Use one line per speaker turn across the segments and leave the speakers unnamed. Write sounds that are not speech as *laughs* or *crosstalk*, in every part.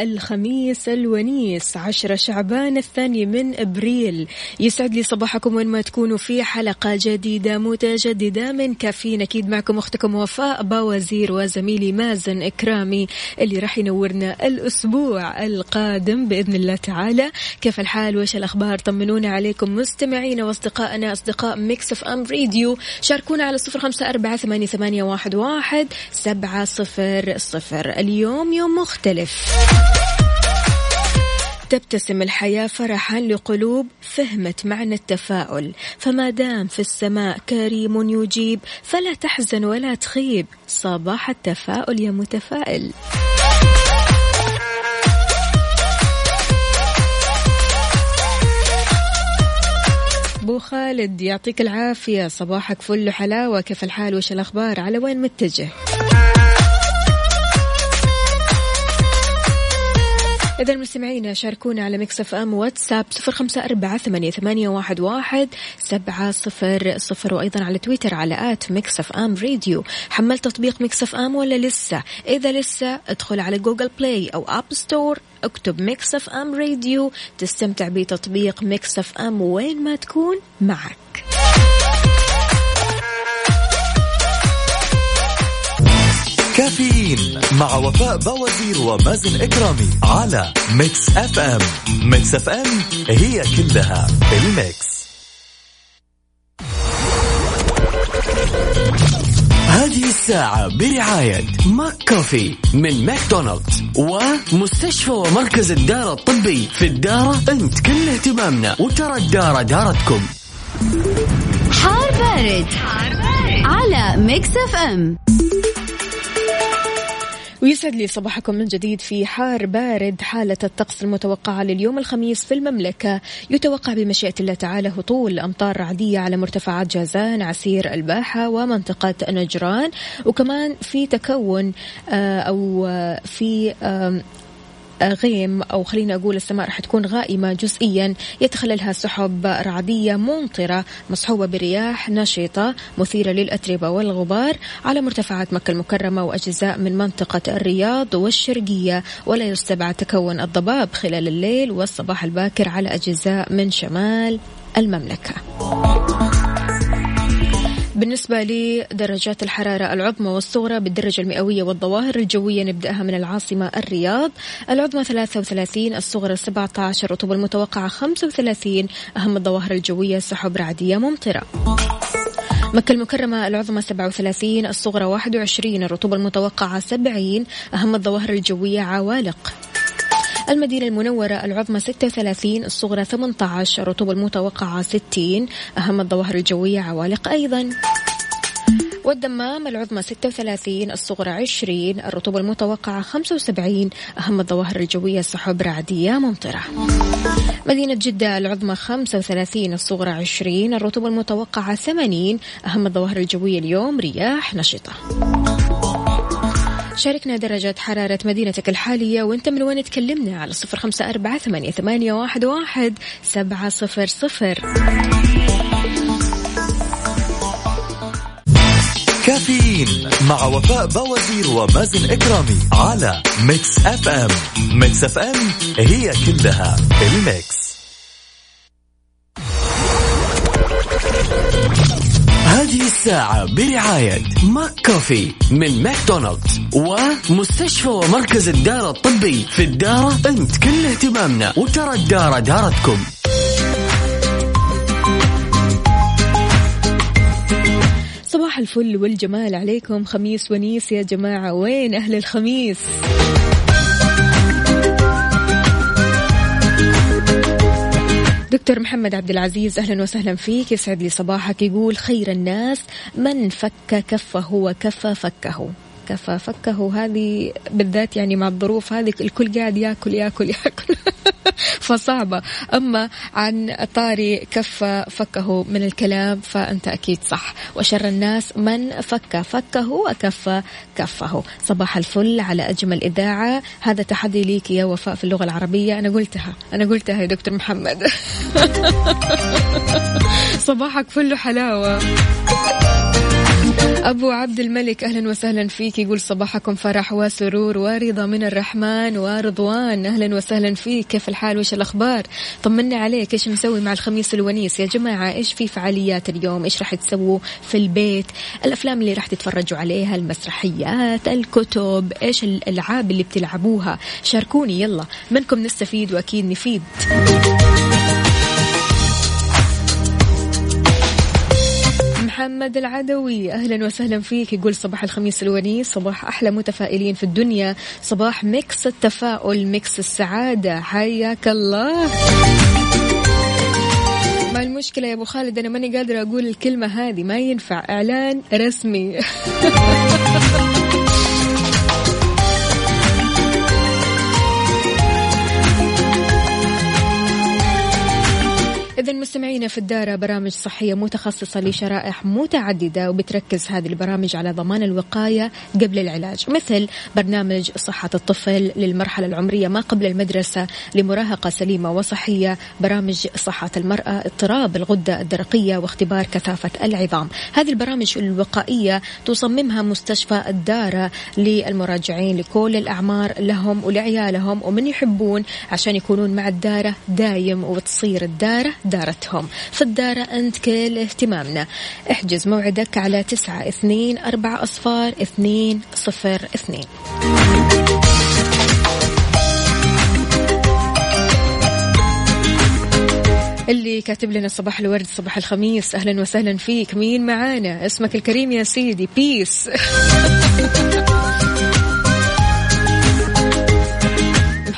الخميس الونيس عشرة شعبان الثاني من أبريل. يسعد لي صباحكم وين ما تكونوا في حلقة جديدة متجددة من كافيين. أكيد معكم أختكم وفاء باوزير وزميلي مازن إكرامي اللي راح ينورنا الأسبوع القادم بإذن الله تعالى. كيف الحال؟ وش الأخبار؟ طمنونا عليكم مستمعينا وأصدقائنا أصدقاء Mix FM Radio شاركونا على صفر خمسة أربعة ثمانية واحد سبعة صفر صفر. اليوم يوم مختلف. تبتسم الحياة فرحا لقلوب فهمت معنى التفاؤل. فما دام في السماء كريم يجيب فلا تحزن ولا تخيب. صباح التفاؤل يا متفائل. بو خالد يعطيك العافية. صباحك فل وحلاوة. كيف الحال؟ وش الأخبار؟ على وين متجه؟ إذا المستمعين شاركونا على Mix FM واتساب صفر خمسة أربعة ثمانية, واحد, واحد سبعة صفر صفر وأيضا على تويتر على at Mix FM Radio حمل تطبيق Mix FM ولا لسه؟ إذا لسه ادخل على Google Play أو App Store اكتب Mix FM Radio تستمتع بتطبيق Mix FM وين ما تكون معك.
كافيين مع وفاء باوزير ومازن إكرامي على Mix FM. Mix FM هي كلها ال mix. هذه الساعة برعاية McCoffee من ماكدونالدز ومستشفى ومركز الدارة الطبي في الدارة أنت. كل اهتمامنا وترى الدارة دارتكم.
حار بارد, حار بارد. على Mix FM.
ويسعد لي صباحكم من جديد في حار بارد حالة الطقس المتوقعة لليوم الخميس في المملكة. يتوقع بمشيئة الله تعالى هطول أمطار رعدية على مرتفعات جازان عسير الباحة ومنطقة نجران. وكمان في تكون آه، أو آه، في غيم أو خلينا أقول السماء راح تكون غائمة جزئيا يتخللها سحب رعدية ممطرة مصحوبة برياح نشطة مثيرة للأتربة والغبار على مرتفعات مكة المكرمة وأجزاء من منطقة الرياض والشرقية ولا يستبعد تكون الضباب خلال الليل والصباح الباكر على أجزاء من شمال المملكة. بالنسبة لدرجات الحرارة العظمى والصغرى بالدرجة المئوية والظواهر الجوية نبدأها من العاصمة الرياض. العظمى 33 الصغرى 17 الرطوبة المتوقعة 35 أهم الظواهر الجوية سحب رعدية ممطرة. مكة المكرمة العظمى 37 الصغرى 21 الرطوبة المتوقعة 70 أهم الظواهر الجوية عوالق. المدينة المنورة العظمى 36 الصغرى 18 الرطوبة المتوقعة 60 أهم الظواهر الجوية عوالق أيضا. والدمام العظمى 36 الصغرى 20 الرطوبة المتوقعة 75 أهم الظواهر الجوية سحب رعدية ممطرة. مدينة جدة العظمى 35 الصغرى 20 الرطوبة المتوقعة 80 أهم الظواهر الجوية اليوم رياح نشطة. شاركنا درجة حرارة مدينتك الحالية وانت من وين تكلمنا؟ على صفر خمسة أربعة ثمانية, واحد سبعة صفر صفر.
كافيين مع وفاء باوزير ومازن إكرامي على Mix FM Mix FM هي كلها ال mix. الساعة برعاية McCoffee من ماكدونالدز ومستشفى ومركز الدارة الطبي في الدارة انت كل اهتمامنا وترى الدارة دارتكم.
صباح الفل والجمال عليكم. خميس ونيس يا جماعة. وين أهل الخميس؟ دكتور محمد عبد العزيز أهلا وسهلا فيك. يسعد لي صباحك. يقول خير الناس من فك كفه وكفى فكه. كفى فكه هذه بالذات يعني مع الظروف هذه الكل قاعد ياكل ياكل ياكل. فصعبة. أما عن طاري كفى فكه من الكلام فأنت أكيد صح. وشر الناس من فك فكه وكفى كفه. صباح الفل على أجمل إذاعة. هذا تحدي ليك يا وفاء في اللغة العربية. أنا قلتها. أنا قلتها يا دكتور محمد. *laughs* صباحك فل حلاوة أبو عبد الملك أهلا وسهلا فيك. يقول صباحكم فرح وسرور ورضا من الرحمن ورضوان. أهلا وسهلا فيك. كيف الحال؟ وش الأخبار؟ طمنا عليك. إيش مسوي مع الخميس الونيس؟ يا جماعة إيش في فعاليات اليوم؟ إيش راح تسووا في البيت؟ الأفلام اللي راح تتفرجوا عليها المسرحيات الكتب إيش الألعاب اللي بتلعبوها؟ شاركوني يلا. منكم نستفيد وأكيد نفيد. محمد العدوي. أهلا وسهلا فيك. يقول صباح الخميس الونيس صباح أحلى متفائلين في الدنيا. صباح Mix التفاؤل Mix السعادة. حياك الله. ما المشكلة يا أبو خالد؟ أنا ماني قادرة أقول الكلمة هذه. ما ينفع. إعلان رسمي. *laughs* مستمعينا في الدارة برامج صحية متخصصة لشرائح متعددة وبتركز هذه البرامج على ضمان الوقاية قبل العلاج. مثل برنامج صحة الطفل للمرحلة العمرية ما قبل المدرسة لمراهقة سليمة وصحية برامج صحة المرأة اضطراب الغدة الدرقية واختبار كثافة العظام. هذه البرامج الوقائية تصممها مستشفى الدارة للمراجعين لكل الأعمار لهم ولعيالهم ومن يحبون عشان يكونون مع الدارة دايم وتصير الدارة دارتهم في الدارة أنت كل اهتمامنا. احجز موعدك على تسعة اثنين أربعة أصفار اثنين صفر اثنين. اللي كاتب لنا صباح الورد صباح الخميس. أهلا وسهلا فيك. مين معانا؟ اسمك الكريم يا سيدي. بيس *laughs*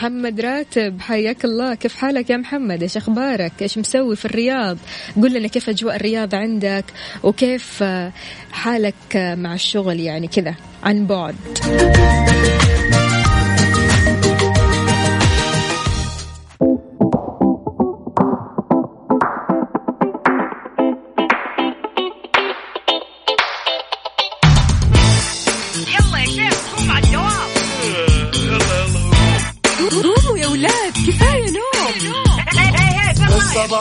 محمد راتب حياك الله. كيف حالك يا محمد؟ إيش أخبارك؟ إيش مسوي في الرياض؟ قل لنا كيف أجواء الرياض عندك وكيف حالك مع الشغل يعني كذا عن بعد.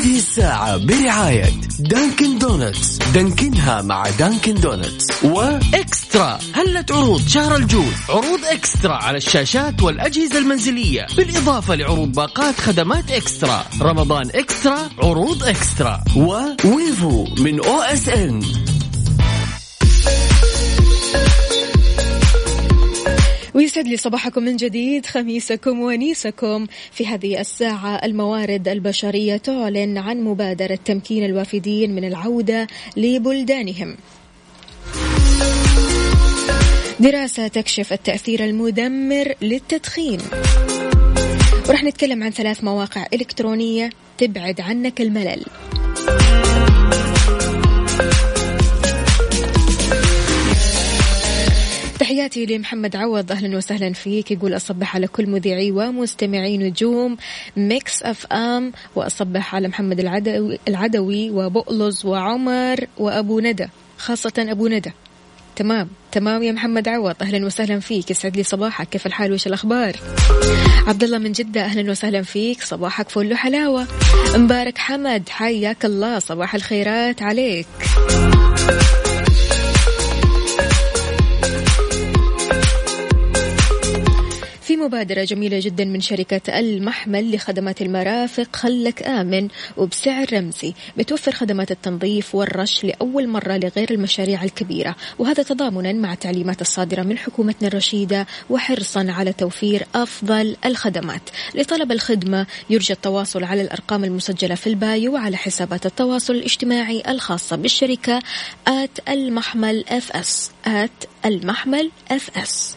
هذه الساعة برعاية Dunkin' Donuts. دانكنها مع Dunkin' Donuts. و eXtra. هلت عروض شهر الجود عروض eXtra على الشاشات والأجهزة المنزلية. بالإضافة لعروض باقات خدمات eXtra. رمضان eXtra عروض eXtra. وويفو من أو إس إن.
ويسعد لي صباحكم من جديد خميسكم ونيسكم. في هذه الساعة الموارد البشرية تعلن عن مبادرة تمكين الوافدين من العودة لبلدانهم. دراسة تكشف التأثير المدمر للتدخين. ورح نتكلم عن ثلاث مواقع إلكترونية تبعد عنك الملل. تحياتي لمحمد عوض. أهلا وسهلا فيك. يقول أصبح على كل مذيعي ومستمعي نجوم Mix FM وأصبح على محمد العدوي, العدوي وبؤلز وعمر وأبو ندى خاصة أبو ندى. تمام تمام يا محمد عوض. أهلا وسهلا فيك. يسعد لي صباحك. كيف الحال؟ وش الأخبار؟ عبد الله من جدة. أهلا وسهلا فيك. صباحك فل وحلاوة. مبارك حمد. حياك الله. صباح الخيرات عليك. مبادرة جميلة جدا من شركة المحمل لخدمات المرافق خلك آمن وبسعر رمزي. بتوفر خدمات التنظيف والرش لأول مرة لغير المشاريع الكبيرة. وهذا تضامنا مع التعليمات الصادرة من حكومتنا الرشيدة وحرصا على توفير أفضل الخدمات. لطلب الخدمة يرجى التواصل على الأرقام المسجلة في ال bio وعلى حسابات التواصل الاجتماعي الخاصة بالشركة at المحمل FS. at المحمل FS.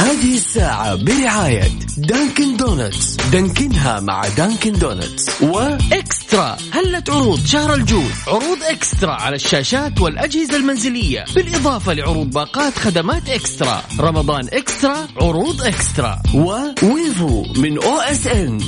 هذه الساعة برعاية Dunkin' Donuts دانكنها مع Dunkin' Donuts و eXtra. هلت عروض شهر الجود عروض eXtra على الشاشات والأجهزة المنزلية. بالإضافة لعروض باقات خدمات eXtra. رمضان eXtra عروض eXtra. و Wavo من OSN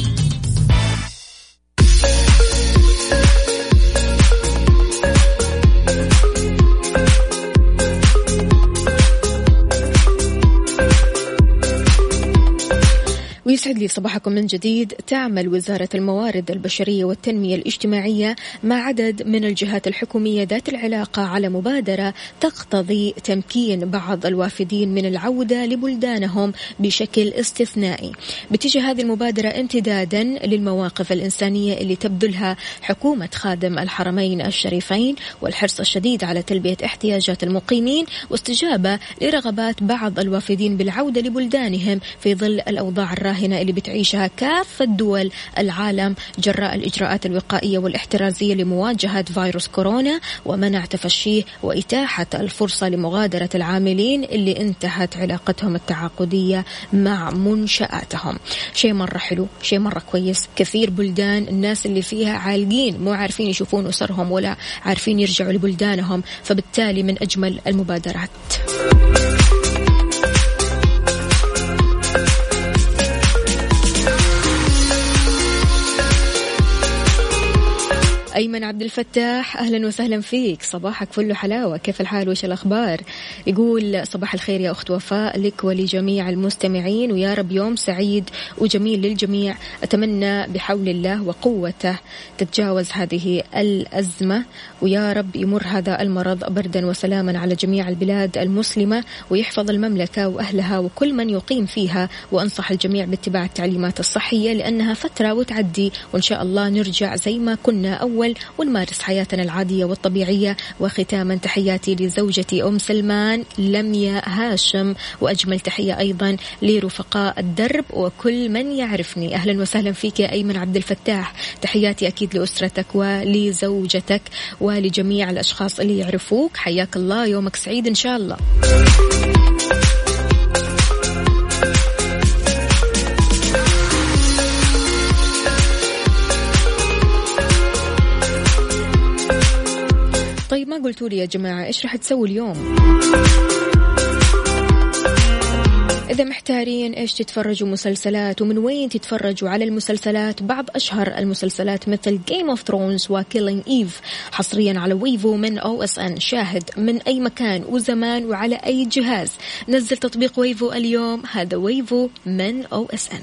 ويسعد لي صباحكم من جديد. تعمل وزارة الموارد البشرية والتنمية الاجتماعية مع عدد من الجهات الحكومية ذات العلاقة على مبادرة تقتضي تمكين بعض الوافدين من العودة لبلدانهم بشكل استثنائي. بتجي هذه المبادرة امتدادا للمواقف الإنسانية اللي تبذلها حكومة خادم الحرمين الشريفين والحرص الشديد على تلبية احتياجات المقيمين واستجابة لرغبات بعض الوافدين بالعودة لبلدانهم في ظل الأوضاع الراهنة الراهنة اللي بتعيشها كافة دول العالم جراء الإجراءات الوقائية والاحترازية لمواجهة فيروس كورونا ومنع تفشيه وإتاحة الفرصة لمغادرة العاملين اللي انتهت علاقتهم التعاقدية مع منشآتهم. شيء مرة حلو شيء مرة كويس. كثير بلدان الناس اللي فيها عالقين مو عارفين يشوفون أسرهم ولا عارفين يرجعوا لبلدانهم فبالتالي من أجمل المبادرات. أيمن عبد الفتاح أهلا وسهلا فيك. صباحك فل حلاوة كيف الحال؟ وش الأخبار؟ يقول صباح الخير يا أخت وفاء لك ولجميع المستمعين. ويا رب يوم سعيد وجميل للجميع. أتمنى بحول الله وقوته تتجاوز هذه الأزمة. ويا رب يمر هذا المرض بردا وسلاما على جميع البلاد المسلمة. ويحفظ المملكة وأهلها وكل من يقيم فيها. وأنصح الجميع باتباع التعليمات الصحية لأنها فترة وتعدي. وإن شاء الله نرجع زي ما كنا أول الأول ونمارس حياتنا العادية والطبيعية. وختاما تحياتي لزوجتي أم سلمان لميا هاشم. وأجمل تحية أيضا لرفقاء الدرب. وكل من يعرفني. أهلا وسهلا فيك يا أيمن عبد الفتاح. تحياتي أكيد لأسرتك ولزوجتك ولجميع الأشخاص اللي يعرفوك. حياك الله يومك سعيد إن شاء الله. ما قلتوا لي يا جماعة إيش راح تسووا اليوم؟ إذا محتارين إيش تتفرجوا مسلسلات ومن وين تتفرجوا على المسلسلات؟ بعض أشهر المسلسلات مثل Game of Thrones و Killing Eve حصريا على Wavo من OSN شاهد من أي مكان وزمان وعلى أي جهاز. نزل تطبيق Wavo اليوم هذا Wavo من OSN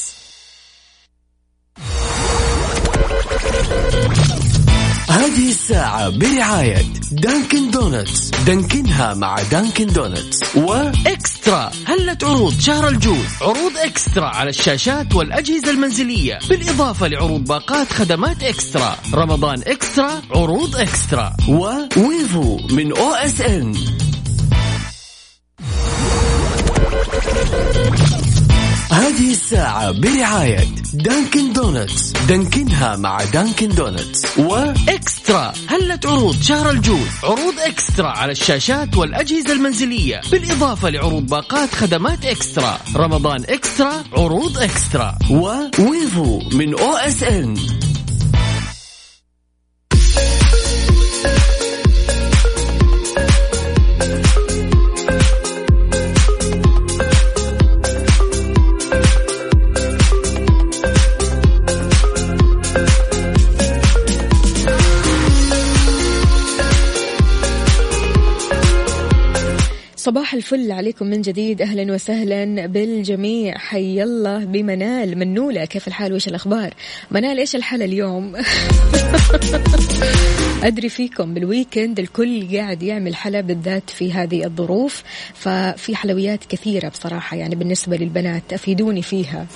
هذه الساعة برعاية دانكن دونتس. دانكنها مع دانكن دونتس. وإكسترا. هلة عروض شهر الجود عروض إكسترا على الشاشات والأجهزة المنزلية. بالإضافة لعروض باقات خدمات إكسترا. رمضان إكسترا عروض إكسترا. وويفو من أو إس إن. هذه الساعة برعاية دانكن دونتس دانكنها مع دانكن دونتس وإكسترا. هلة عروض شهر الجود عروض إكسترا على الشاشات والأجهزة المنزلية. بالإضافة لعروض باقات خدمات إكسترا. رمضان إكسترا عروض إكسترا. وويفو من أو اس ان
صباح الفل عليكم من جديد. أهلا وسهلا بالجميع. حي الله بمنال منولة. كيف الحال؟ وايش الأخبار؟ منال إيش الحال اليوم؟ *laughs* أدري فيكم بال weekend الكل قاعد يعمل حلا بالذات في هذه الظروف ففي حلويات كثيرة بصراحة يعني بالنسبة للبنات. أفيدوني فيها.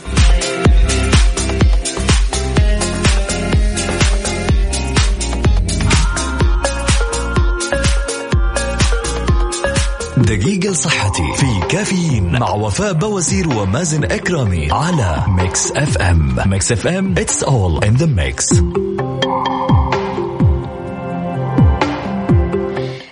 دقيقة لصحتي في كافيين مع وفاء بوازير ومازن إكرامي على ميكس أف أم. ميكس أف أم it's all in the mix.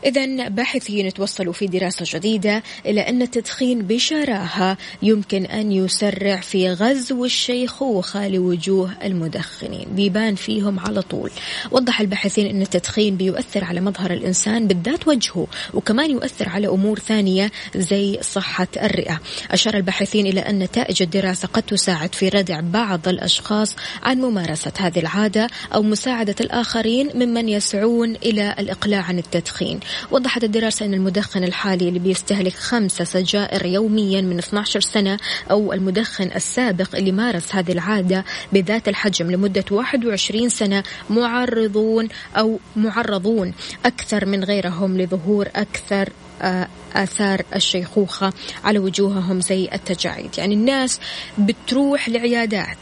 إذا باحثين توصلوا في دراسة جديدة إلى أن التدخين بشراهة يمكن أن يسرع في غزو الشيخوخة لوجوه المدخنين. بيبان فيهم على طول. وضح الباحثين أن التدخين بيؤثر على مظهر الإنسان بالذات وجهه وكمان يؤثر على أمور ثانية زي صحة الرئة. أشار الباحثين إلى أن نتائج الدراسة قد تساعد في ردع بعض الأشخاص عن ممارسة هذه العادة أو مساعدة الآخرين ممن يسعون إلى الإقلاع عن التدخين. وضحت الدراسة أن المدخن الحالي اللي بيستهلك خمسة سجائر يوميا من 12 سنة أو المدخن السابق اللي مارس هذه العادة بذات الحجم لمدة 21 سنة معرضون أو معرضون. أكثر من غيرهم لظهور أكثر آه، آثار الشيخوخة على وجوههم زي التجاعيد. يعني الناس بتروح لعيادات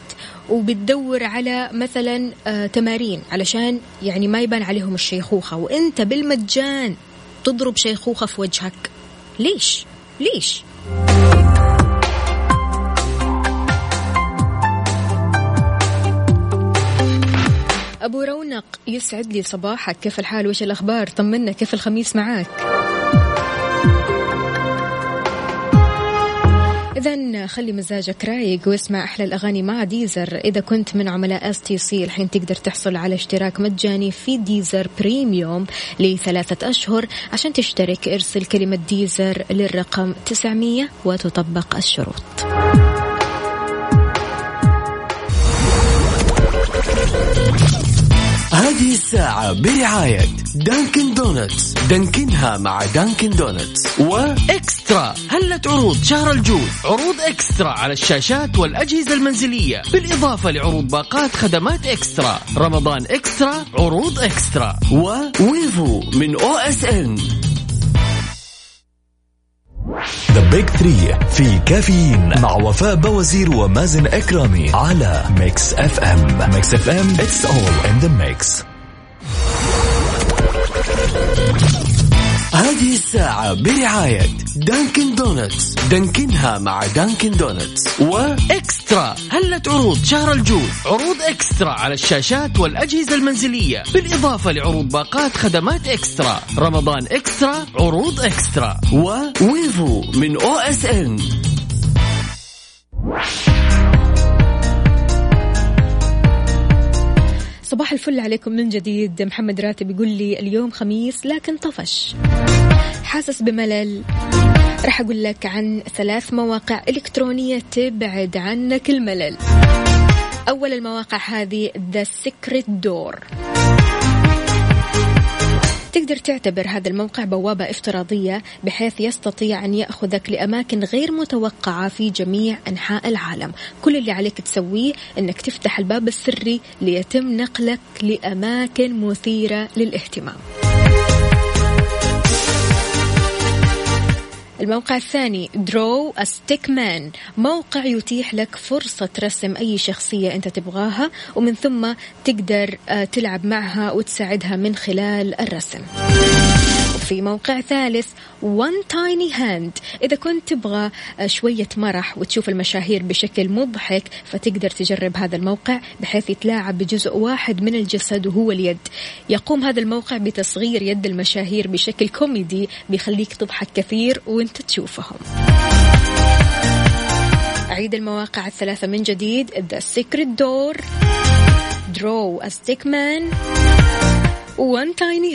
وبتدور على مثلا آه، تمارين علشان يعني ما يبان عليهم الشيخوخة. وإنت بالمجان تضرب شيخوخة في وجهك. ليش؟ ليش؟ أبو رونق يسعد لي صباحك. كيف الحال؟ وش الأخبار؟ طمنا كيف الخميس معاك؟ إذا خلي مزاجك رايق واسمع أحلى الأغاني مع ديزر. إذا كنت من عملاء اس تي سي الحين تقدر تحصل على اشتراك مجاني في ديزر premium لثلاثة أشهر عشان تشترك. ارسل كلمة ديزر للرقم 900 وتطبق الشروط.
هذه الساعة برعاية دانكن دونتس. دانكنها مع دانكن دونتس. وإكسترا. هلة عروض شهر الجود عروض إكسترا على الشاشات والأجهزة المنزلية. بالإضافة لعروض باقات خدمات إكسترا. رمضان إكسترا عروض إكسترا. وويفو من أو إس إن.
the big 3 في كافيين مع وفاء بوازير ومازن إكرامي على ميكس اف ام ميكس اف ام it's all in the mix.
هذه الساعة برعاية دانكن دونتس دانكنها مع دانكن دونتس وإكسترا. هلة عروض شهر الجود عروض إكسترا على الشاشات والأجهزة المنزلية. بالإضافة لعروض باقات خدمات إكسترا. رمضان إكسترا عروض إكسترا. وويفو من أو اس ان
صباح الفل عليكم من جديد. محمد راتب يقول لي اليوم خميس لكن طفش. حاسس بملل. راح أقول لك عن ثلاث مواقع إلكترونية تبعد عنك الملل. أول المواقع هذه The Secret Door. تقدر تعتبر هذا الموقع بوابة افتراضية بحيث يستطيع أن يأخذك لأماكن غير متوقعة في جميع أنحاء العالم. كل اللي عليك تسويه أنك تفتح الباب السري ليتم نقلك لأماكن مثيرة للاهتمام. الموقع الثاني Draw a Stickman موقع يتيح لك فرصة رسم أي شخصية أنت تبغاها ومن ثم تقدر آه، تلعب معها وتساعدها من خلال الرسم. في موقع ثالث One Tiny Hand. إذا كنت تبغى آه، شوية مرح وتشوف المشاهير بشكل مضحك فتقدر تجرب هذا الموقع بحيث يتلاعب بجزء واحد من الجسد وهو اليد. يقوم هذا الموقع بتصغير يد المشاهير بشكل كوميدي بيخليك تضحك كثير وأنت تشوفهم. أعيد المواقع الثلاثة من جديد The Secret Door Draw a Stick Man One Tiny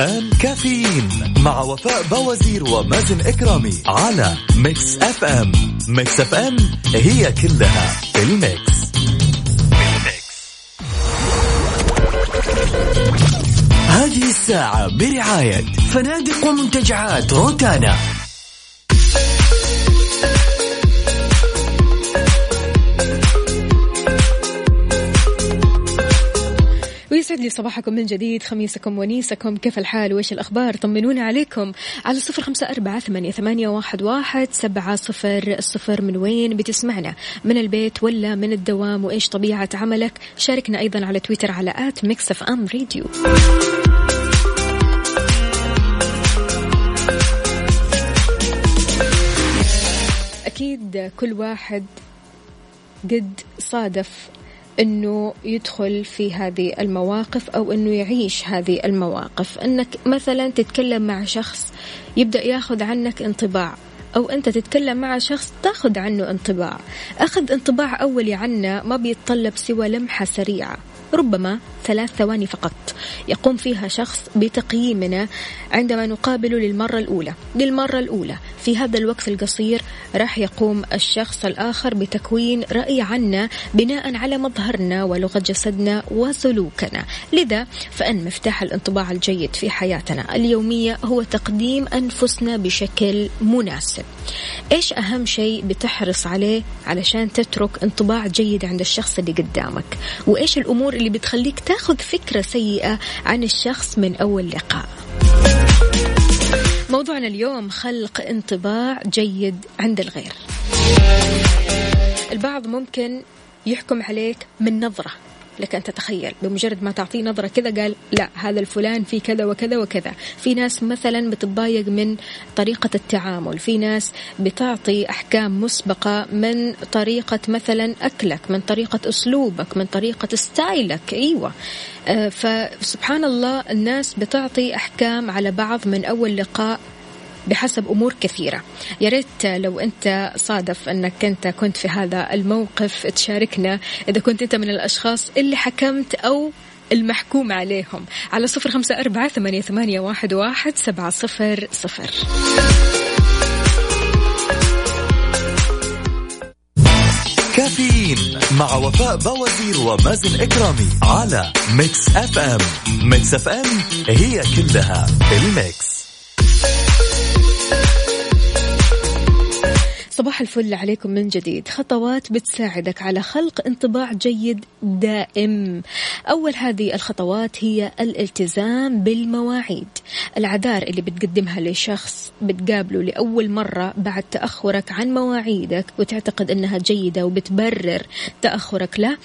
الآن كافيين مع وفاء بوازير ومازن إكرامي على ميكس أف أم. ميكس أف أم هي كلها الميكس.
هذه الساعة برعاية فنادق ومنتجعات روتانا.
ويسعد لي صباحكم من جديد خميسكم وونيسكم كيف الحال؟ وإيش الأخبار؟ طمنونا عليكم. على صفر خمسة أربعة ثمانية, واحد, واحد سبعة صفر الصفر من وين؟ بتسمعنا من البيت ولا من الدوام؟ وإيش طبيعة عملك؟ شاركنا أيضا على تويتر على at ميكس أف أم ريديو أكيد كل واحد قد صادف إنه يدخل في هذه المواقف أو إنه يعيش هذه المواقف. إنك مثلا تتكلم مع شخص يبدأ ياخذ عنك انطباع أو أنت تتكلم مع شخص تاخذ عنه انطباع. أخذ انطباع أولي عنا ما بيتطلب سوى لمحة سريعة. ربما ثلاث ثواني فقط. يقوم فيها شخص بتقييمنا عندما نقابله للمرة الأولى. للمرة الأولى في هذا الوقت القصير راح يقوم الشخص الآخر بتكوين رأي عنا بناء على مظهرنا ولغة جسدنا وسلوكنا. لذا فإن مفتاح الانطباع الجيد في حياتنا اليومية هو تقديم أنفسنا بشكل مناسب. إيش أهم شيء بتحرص عليه علشان تترك انطباع جيد عند الشخص اللي قدامك؟ وإيش الأمور اللي بتخليك تاخذ فكرة سيئة عن الشخص من أول لقاء. موضوعنا اليوم خلق انطباع جيد عند الغير. البعض ممكن يحكم عليك من نظرة. لك أن تتخيل. بمجرد ما تعطيه نظرة كذا قال لا هذا الفلان في كذا وكذا وكذا. في ناس مثلا بتتضايق من طريقة التعامل. في ناس بتعطي أحكام مسبقة من طريقة مثلا أكلك من طريقة أسلوبك من طريقة ستايلك. أيوة. آه، فسبحان الله الناس بتعطي أحكام على بعض من أول لقاء بحسب أمور كثيرة. يا ريت لو أنت صادف أنك أنت كنت في هذا الموقف تشاركنا إذا كنت أنت من الأشخاص اللي حكمت أو المحكوم عليهم. على صفر خمسة أربعة ثمانية, ثمانية واحد, واحد سبعة صفر صفر.
كافيين مع وفاء بوازير ومازن إكرامي على ميكس أف أم. ميكس أف أم هي كلها الميكس.
صباح الفل عليكم من جديد. خطوات بتساعدك على خلق انطباع جيد دائم. أول هذه الخطوات هي الالتزام بالمواعيد. الأعذار اللي بتقدمها لشخص بتقابله لأول مرة بعد تأخرك عن مواعيدك وتعتقد أنها جيدة وبتبرر تأخرك له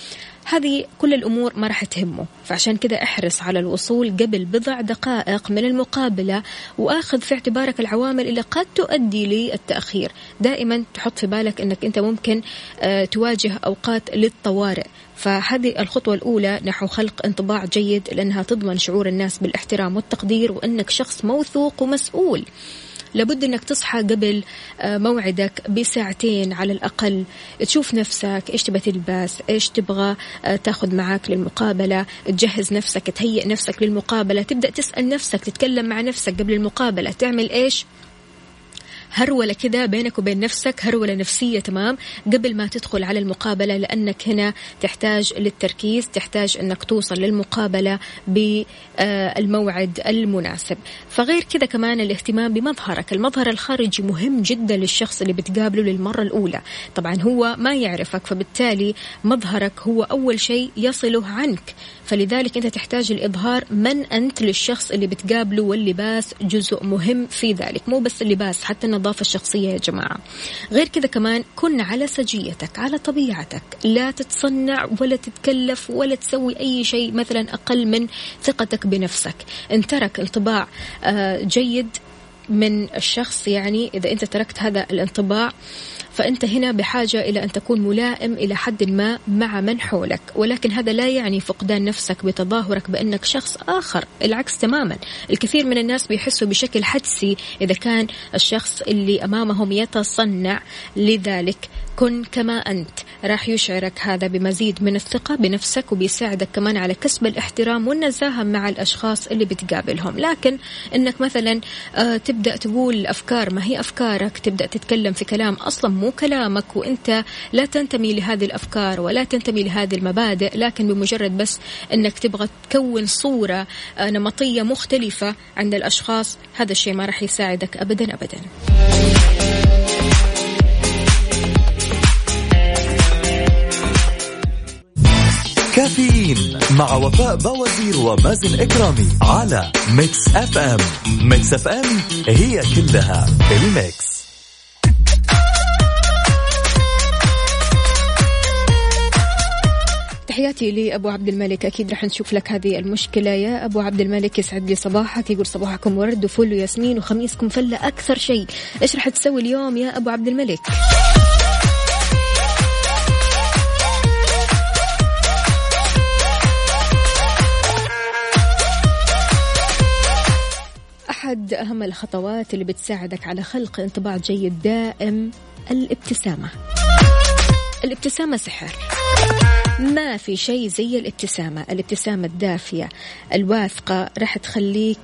هذه كل الأمور ما راح تهمه. فعشان كذا احرص على الوصول قبل بضع دقائق من المقابلة وآخذ في اعتبارك العوامل اللي قد تؤدي للتأخير. دائما تحط في بالك أنك أنت ممكن آه، تواجه أوقات للطوارئ. فهذه الخطوة الأولى نحو خلق انطباع جيد لأنها تضمن شعور الناس بالاحترام والتقدير وأنك شخص موثوق ومسؤول. لابد انك تصحى قبل آه، موعدك بساعتين على الأقل. تشوف نفسك إيش تبغى تلبس إيش تبغى آه، تاخذ معك للمقابلة تجهز نفسك تهيئ نفسك للمقابلة تبدأ تسأل نفسك تتكلم مع نفسك قبل المقابلة تعمل إيش؟ هرولة كذا بينك وبين نفسك هرولة نفسية تمام؟ قبل ما تدخل على المقابلة لأنك هنا تحتاج للتركيز تحتاج أنك توصل للمقابلة بالموعد المناسب. فغير كذا كمان الاهتمام بمظهرك. المظهر الخارجي مهم جدا للشخص اللي بتقابله للمرة الأولى. طبعا هو ما يعرفك فبالتالي مظهرك هو أول شيء يصله عنك. فلذلك أنت تحتاج الإظهار من أنت للشخص اللي بتقابله واللباس جزء مهم في ذلك. مو بس اللباس حتى النظافة الشخصية يا جماعة. غير كذا كمان كن على سجيتك على طبيعتك. لا تتصنع ولا تتكلف ولا تسوي أي شيء مثلا أقل من ثقتك بنفسك. إن ترك انطباع آه، جيد من الشخص يعني إذا أنت تركت هذا الانطباع فأنت هنا بحاجة إلى أن تكون ملائم إلى حد ما مع من حولك. ولكن هذا لا يعني فقدان نفسك بتظاهرك بأنك شخص آخر. العكس تماما. الكثير من الناس بيحسوا بشكل حدسي إذا كان الشخص اللي أمامهم يتصنع. لذلك كن كما أنت. راح يشعرك هذا بمزيد من الثقة بنفسك وبيساعدك كمان على كسب الاحترام والنزاهة مع الأشخاص اللي بتقابلهم. لكن أنك مثلا آه، تبدأ تقول أفكار. ما هي أفكارك؟ تبدأ تتكلم في كلام أصلا مو كلامك وأنت لا تنتمي لهذه الأفكار ولا تنتمي لهذه المبادئ لكن بمجرد بس أنك تبغى تكون صورة آه، نمطية مختلفة عند الأشخاص هذا الشيء ما راح يساعدك أبدا أبدا.
كافيين مع وفاء بوازير ومازن إكرامي على ميكس اف ام ميكس اف ام هي كلها الميكس.
تحياتي لأبو عبد الملك. أكيد راح نشوف لك هذه المشكلة. يا أبو عبد الملك يسعد لي صباحك يقول صباحكم ورد وفل وياسمين وخميسكم فلة أكثر شيء. إيش راح تسوي اليوم يا أبو عبد الملك؟ أحد أهم الخطوات اللي بتساعدك على خلق انطباع جيد دائم الابتسامة. الابتسامة سحر. ما في شيء زي الابتسامة. الابتسامة الدافية الواثقة راح تخليك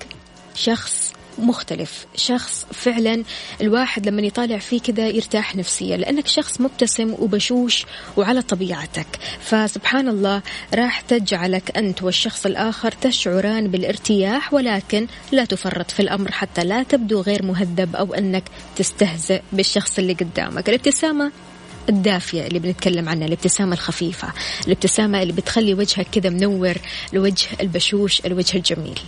شخص مختلف شخص فعلا الواحد لما يطالع فيه كذا يرتاح نفسيا لأنك شخص مبتسم وبشوش وعلى طبيعتك. فسبحان الله راح تجعلك أنت والشخص الآخر تشعران بالارتياح ولكن لا تفرط في الأمر حتى لا تبدو غير مهذب أو أنك تستهزئ بالشخص اللي قدامك. الابتسامة الدافية اللي بنتكلم عنها الابتسامة الخفيفة الابتسامة اللي بتخلي وجهك كذا منور الوجه البشوش الوجه الجميل.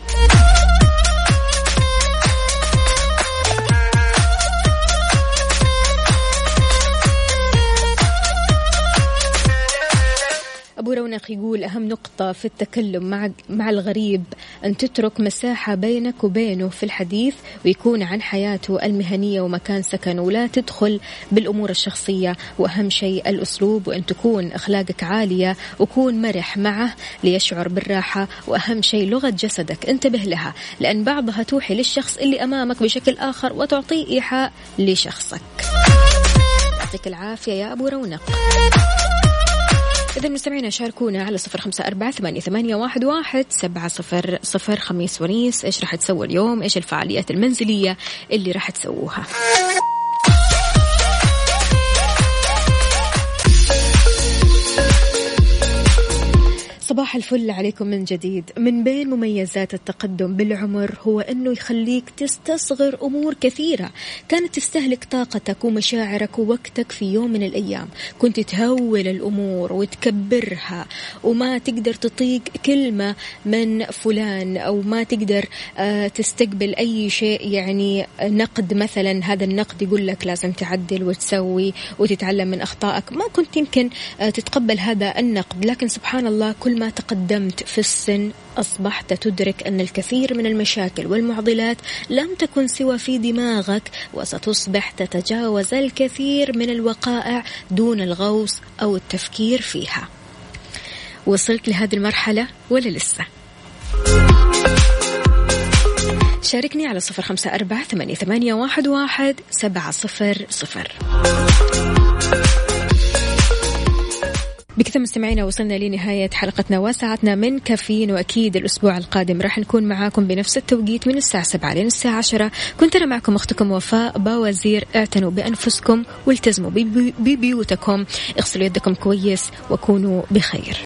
أبو رونق يقول أهم نقطة في التكلم مع مع الغريب أن تترك مساحة بينك وبينه في الحديث ويكون عن حياته المهنية ومكان سكنه ولا تدخل بالأمور الشخصية. وأهم شيء الأسلوب وأن تكون أخلاقك عالية وكون مرح معه ليشعر بالراحة. وأهم شيء لغة جسدك. انتبه لها لأن بعضها توحي للشخص اللي أمامك بشكل آخر وتعطيه إيحاء لشخصك. يعطيك العافية يا أبو رونق. إذا مستمعينا شاركونا على صفر خمسة أربعة ثمانية, ثمانية واحد, واحد سبعة صفر صفر خميس ونيس إيش راح تسوي اليوم؟ إيش الفعاليات المنزلية اللي راح تسووها؟ صباح الفل عليكم من جديد. من بين مميزات التقدم بالعمر هو أنه يخليك تستصغر أمور كثيرة. كانت تستهلك طاقتك ومشاعرك ووقتك في يوم من الأيام. كنت تهول الأمور وتكبرها وما تقدر تطيق كلمة من فلان أو ما تقدر آه، تستقبل أي شيء. يعني نقد مثلا هذا النقد يقول لك لازم تعدل وتسوي وتتعلم من أخطائك. ما كنت يمكن آه، تتقبل هذا النقد. لكن سبحان الله كل ما تقدمت في السن أصبحت تدرك أن الكثير من المشاكل والمعضلات لم تكن سوى في دماغك وستصبح تتجاوز الكثير من الوقائع دون الغوص أو التفكير فيها وصلت لهذه المرحلة ولا لسه؟ شاركني على صفر خمسة أربعة ثمانية واحد سبعة صفر صفر بكذا مستمعينا وصلنا لنهاية حلقتنا وساعتنا من كافيين وأكيد الأسبوع القادم. راح نكون معاكم بنفس التوقيت من الساعة 7 لين الساعة 10 كنت أنا معكم أختكم وفاء باوزير. اعتنوا بأنفسكم والتزموا ببيوتكم. اغسلوا يدكم كويس وكونوا بخير.